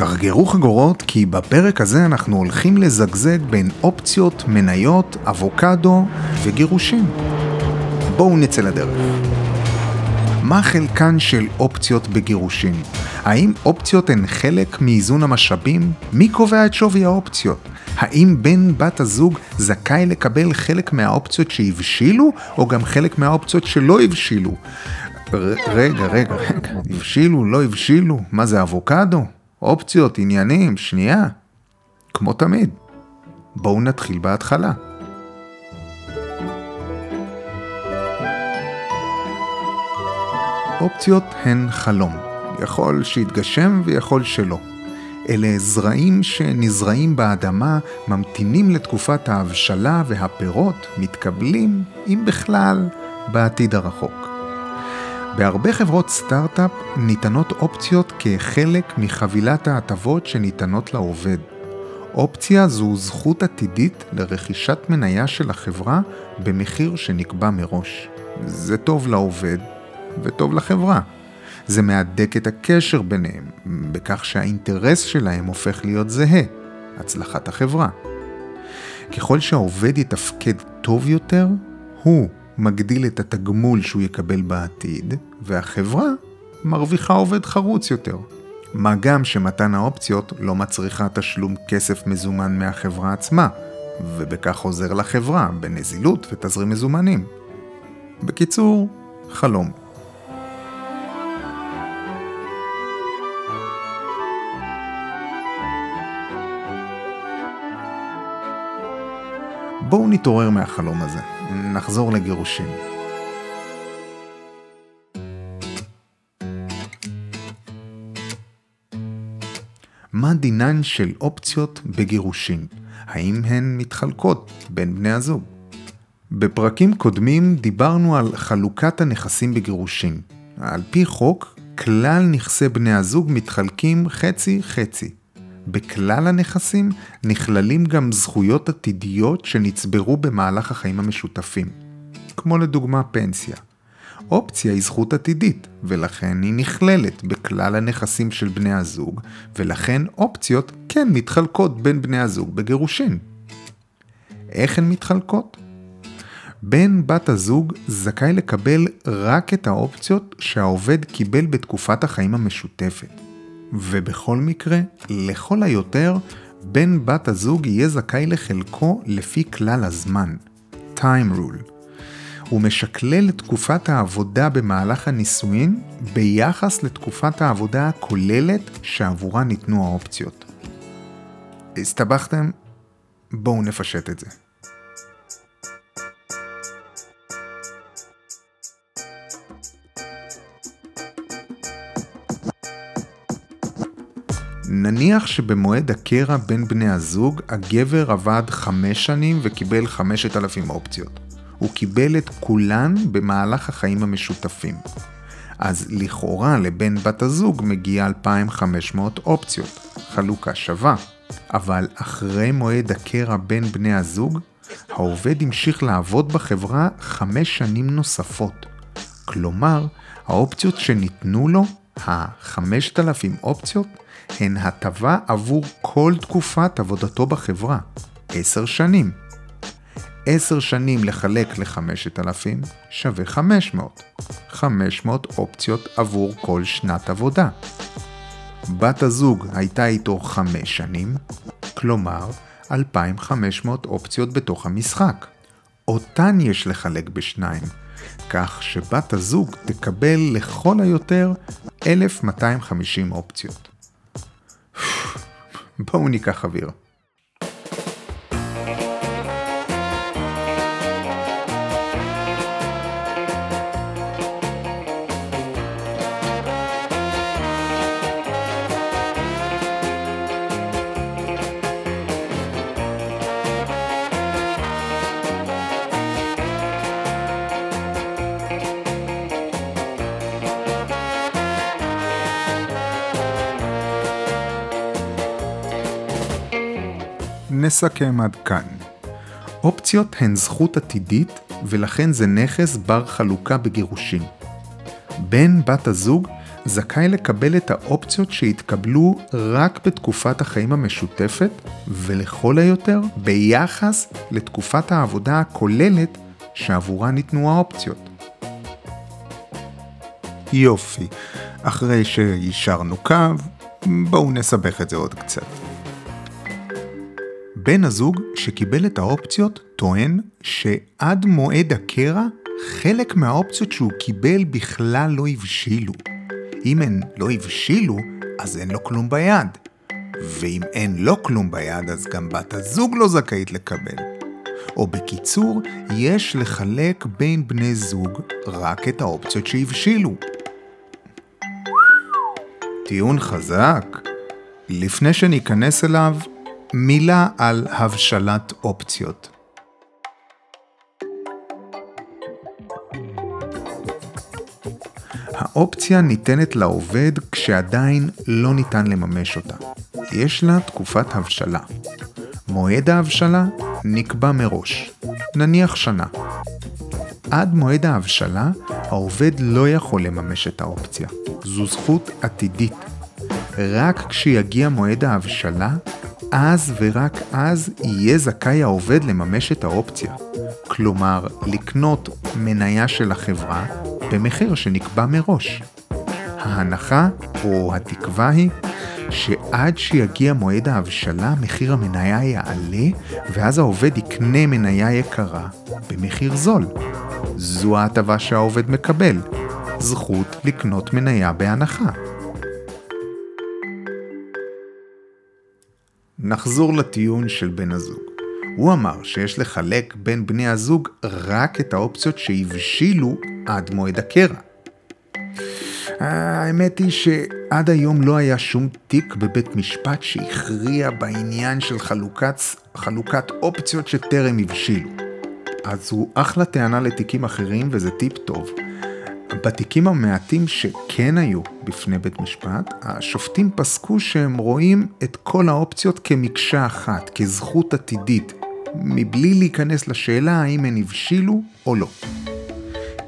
שתרגרו חגורות כי בפרק הזה אנחנו הולכים לזגזג בין אופציות, מניות, אבוקדו וגירושים. בואו נצא לדרך. מה חלקן של אופציות בגירושים? האם אופציות הן חלק מאיזון המשאבים? מי קובע את שווי האופציות? האם בן בת הזוג זכאי לקבל חלק מהאופציות שהבשילו, או גם חלק מהאופציות שלא הבשילו? ר- רגע, רגע, רגע, הבשילו, לא הבשילו? מה זה אבוקדו? אופציות, עניינים, שנייה. כמו תמיד. בואו נתחיל בהתחלה. אופציות הן חלום. יכול שיתגשם ויכול שלא. אלה זרעים שנזרעים באדמה, ממתינים לתקופת ההבשלה והפירות מתקבלים, אם בכלל, בעתיד הרחוק. בהרבה חברות סטארט-אפ ניתנות אופציות כחלק מחבילת ההטבות שניתנות לעובד. אופציה זו זכות עתידית לרכישת מניה של החברה במחיר שנקבע מראש. זה טוב לעובד וטוב לחברה. זה מהדק את הקשר ביניהם, בכך שהאינטרס שלהם הופך להיות זהה, הצלחת החברה. ככל שהעובד יתפקד טוב יותר, הוא מגדיל את התגמול שהוא יקבל בעתיד, והחברה מרוויחה עובד חרוץ יותר. מה גם שמתן האופציות לא מצריכה תשלום כסף מזומן מהחברה עצמה, ובכך עוזר לחברה בנזילות ותזרים מזומנים. בקיצור, חלום. בואו נתעורר מהחלום הזה, נחזור לגירושים. מה דינן של אופציות בגירושים? האם הן מתחלקות בין בני הזוג? בפרקים קודמים דיברנו על חלוקת הנכסים בגירושים. על פי חוק, כלל נכסי בני הזוג מתחלקים חצי-חצי. בכלל הנכסים נכללים גם זכויות עתידיות שנצברו במהלך החיים המשותפים, כמו לדוגמה פנסיה. אופציה היא זכות עתידית, ולכן היא נכללת בכלל הנכסים של בני הזוג, ולכן אופציות כן מתחלקות בין בני הזוג בגירושין. איך הן מתחלקות? בן בת הזוג זכאי לקבל רק את האופציות שהעובד קיבל בתקופת החיים המשותפת. ובכל מקרה, לכל היותר, בן בת הזוג יהיה זכאי לחלקו לפי כלל הזמן, time rule. הוא משקלל את תקופת העבודה במהלך הנישואין ביחס לתקופת העבודה הכוללת שעבורה ניתנו האופציות. הסתבכתם? בואו נפשט את זה. נניח שבמועד הקרע בין בני הזוג, הגבר עבד חמש שנים וקיבל חמשת אלפים אופציות. הוא קיבל את כולן במהלך החיים המשותפים. אז לכאורה לבן בת הזוג מגיע 2,500 אופציות, חלוקה שווה. אבל אחרי מועד הקרע בין בני הזוג, העובד המשיך לעבוד בחברה חמש שנים נוספות. כלומר, האופציות שניתנו לו, ה-5,000 אופציות, הן הטבה עבור כל תקופת עבודתו בחברה, 10 שנים. 10 שנים לחלק ל-5,000 שווה 500. 500 אופציות עבור כל שנת עבודה. בת הזוג הייתה איתו 5 שנים, כלומר 2,500 אופציות בתוך המשחק. אותן יש לחלק בשניים, כך שבת הזוג תקבל לכל היותר 1,250 אופציות. בואו ניקח אוויר. נסכם עד כאן. אופציות הן זכות עתידית ולכן זה נכס בר חלוקה בגירושים. בן בת הזוג זכאי לקבל את האופציות שהתקבלו רק בתקופת החיים המשותפת, ולכל היותר ביחס לתקופת העבודה הכוללת שעבורה ניתנו האופציות. יופי, אחרי שיישרנו קו, בואו נסבך את זה עוד קצת. בן הזוג שקיבל את האופציות טוען שעד מועד הקרע חלק מהאופציות שהוא קיבל בכלל לא הבשילו. אם הן לא הבשילו, אז אין לו כלום ביד. ואם אין לו כלום ביד, אז גם בת הזוג לא זכאית לקבל. או בקיצור, יש לחלק בין בני זוג רק את האופציות שהבשילו. טיעון חזק. לפני שניכנס אליו, מילה על הבשלת אופציות. האופציה ניתנת לעובד כשעדיין לא ניתן לממש אותה. יש לה תקופת הבשלה. מועד ההבשלה נקבע מראש, נניח שנה. עד מועד ההבשלה, העובד לא יכול לממש את האופציה. זו זכות עתידית. רק כשיגיע מועד ההבשלה, אז ורק אז יהיה זכאי העובד לממש את האופציה. כלומר, לקנות מניה של החברה במחיר שנקבע מראש. ההנחה או התקווה היא שעד שיגיע מועד ההבשלה מחיר המניה יעלה ואז העובד יקנה מניה יקרה במחיר זול. זו ההטבה שהעובד מקבל, זכות לקנות מניה בהנחה. נחזור לטיעון של בן הזוג. הוא אמר שיש לחלק בין בני הזוג רק את האופציות שהבשילו עד מועד הקרע. האמת היא שעד היום לא היה שום תיק בבית משפט שהכריע בעניין של חלוקת, חלוקת אופציות שטרם הבשילו. אז הוא אחלה טענה לתיקים אחרים וזה טיפ טוב. בתיקים המעטים שכן היו בפני בית משפט, השופטים פסקו שהם רואים את כל האופציות כמקשה אחת, כזכות עתידית, מבלי להיכנס לשאלה האם הן הבשילו או לא.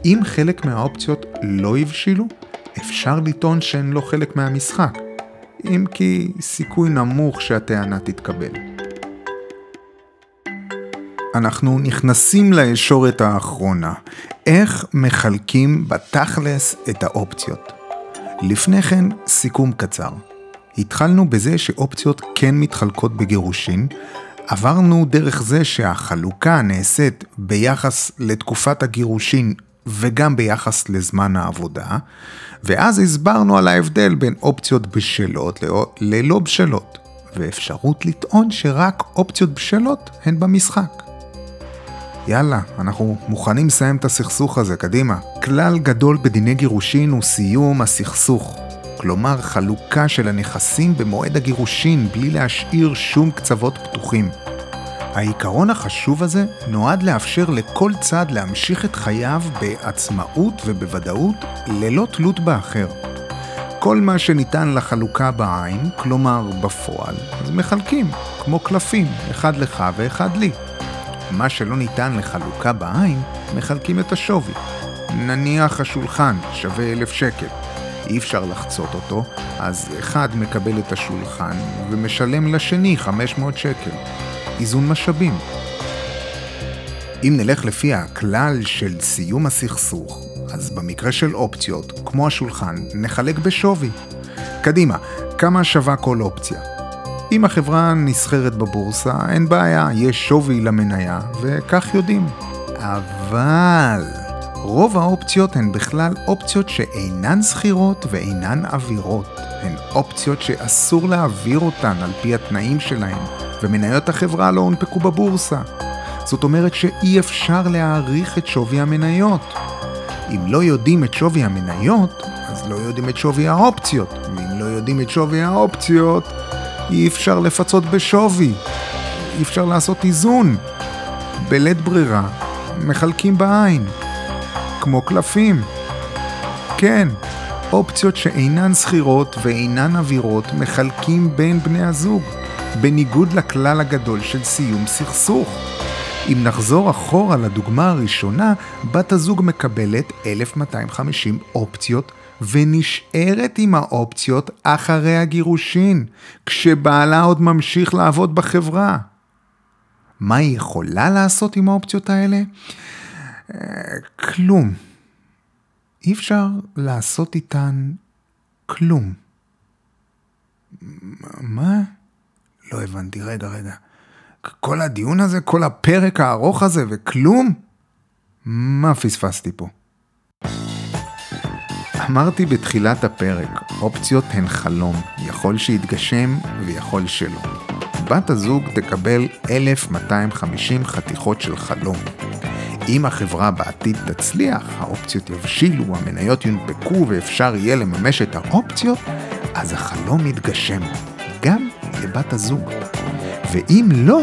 אם חלק מהאופציות לא הבשילו, אפשר לטעון שהן לא חלק מהמשחק, אם כי סיכוי נמוך שהטענה תתקבל. אנחנו נכנסים לישורת האחרונה, איך מחלקים בתכלס את האופציות. לפני כן, סיכום קצר. התחלנו בזה שאופציות כן מתחלקות בגירושין, עברנו דרך זה שהחלוקה נעשית ביחס לתקופת הגירושין וגם ביחס לזמן העבודה, ואז הסברנו על ההבדל בין אופציות בשלות ללא בשלות, ואפשרות לטעון שרק אופציות בשלות הן במשחק. יאללה, אנחנו מוכנים לסיים את הסכסוך הזה, קדימה. כלל גדול בדיני גירושין הוא סיום הסכסוך. כלומר, חלוקה של הנכסים במועד הגירושין בלי להשאיר שום קצוות פתוחים. העיקרון החשוב הזה נועד לאפשר לכל צד להמשיך את חייו בעצמאות ובוודאות ללא תלות באחר. כל מה שניתן לחלוקה בעין, כלומר בפועל, אז מחלקים, כמו קלפים, אחד לך ואחד לי. מה שלא ניתן לחלוקה בעין, מחלקים את השווי. נניח השולחן שווה אלף שקל. אי אפשר לחצות אותו, אז אחד מקבל את השולחן ומשלם לשני 500 שקל. איזון משאבים. אם נלך לפי הכלל של סיום הסכסוך, אז במקרה של אופציות, כמו השולחן, נחלק בשווי. קדימה, כמה שווה כל אופציה? אם החברה נסחרת בבורסה, אין בעיה, יש שווי למניה, וכך יודעים. אבל רוב האופציות הן בכלל אופציות שאינן שכירות ואינן עבירות. הן אופציות שאסור להעביר אותן על פי התנאים שלהן, ומניות החברה לא הונפקו בבורסה. זאת אומרת שאי אפשר להעריך את שווי המניות. אם לא יודעים את שווי המניות, אז לא יודעים את שווי האופציות. ואם לא יודעים את שווי האופציות, אי אפשר לפצות בשווי, אי אפשר לעשות איזון. בלית ברירה, מחלקים בעין, כמו קלפים. כן, אופציות שאינן שכירות ואינן עבירות מחלקים בין בני הזוג, בניגוד לכלל הגדול של סיום סכסוך. אם נחזור אחורה לדוגמה הראשונה, בת הזוג מקבלת 1250 אופציות ונשארת עם האופציות אחרי הגירושין, כשבעלה עוד ממשיך לעבוד בחברה. מה היא יכולה לעשות עם האופציות האלה? אה, כלום. אי אפשר לעשות איתן כלום. מה? לא הבנתי, רגע, רגע. כל הדיון הזה, כל הפרק הארוך הזה וכלום? מה פספסתי פה? אמרתי בתחילת הפרק, אופציות הן חלום, יכול שיתגשם ויכול שלא. בת הזוג תקבל 1,250 חתיכות של חלום. אם החברה בעתיד תצליח, האופציות יבשילו, המניות יונפקו ואפשר יהיה לממש את האופציות, אז החלום יתגשם, גם לבת הזוג. ואם לא,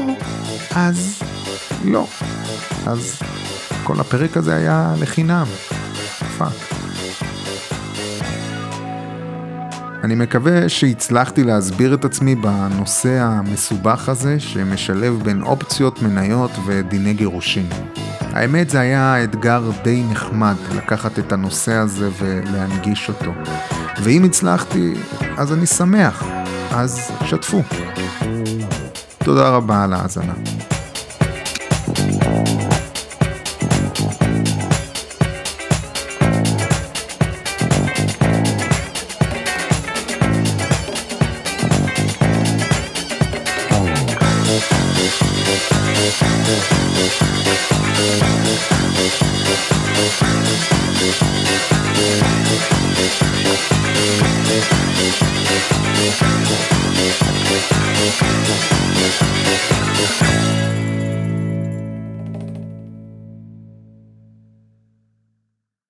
אז לא. אז כל הפרק הזה היה לחינם. fuck. אני מקווה שהצלחתי להסביר את עצמי בנושא המסובך הזה, שמשלב בין אופציות, מניות ודיני גירושין. האמת זה היה אתגר די נחמד לקחת את הנושא הזה ולהנגיש אותו. ואם הצלחתי, אז אני שמח, אז שתפו. תודה רבה על ההאזנה.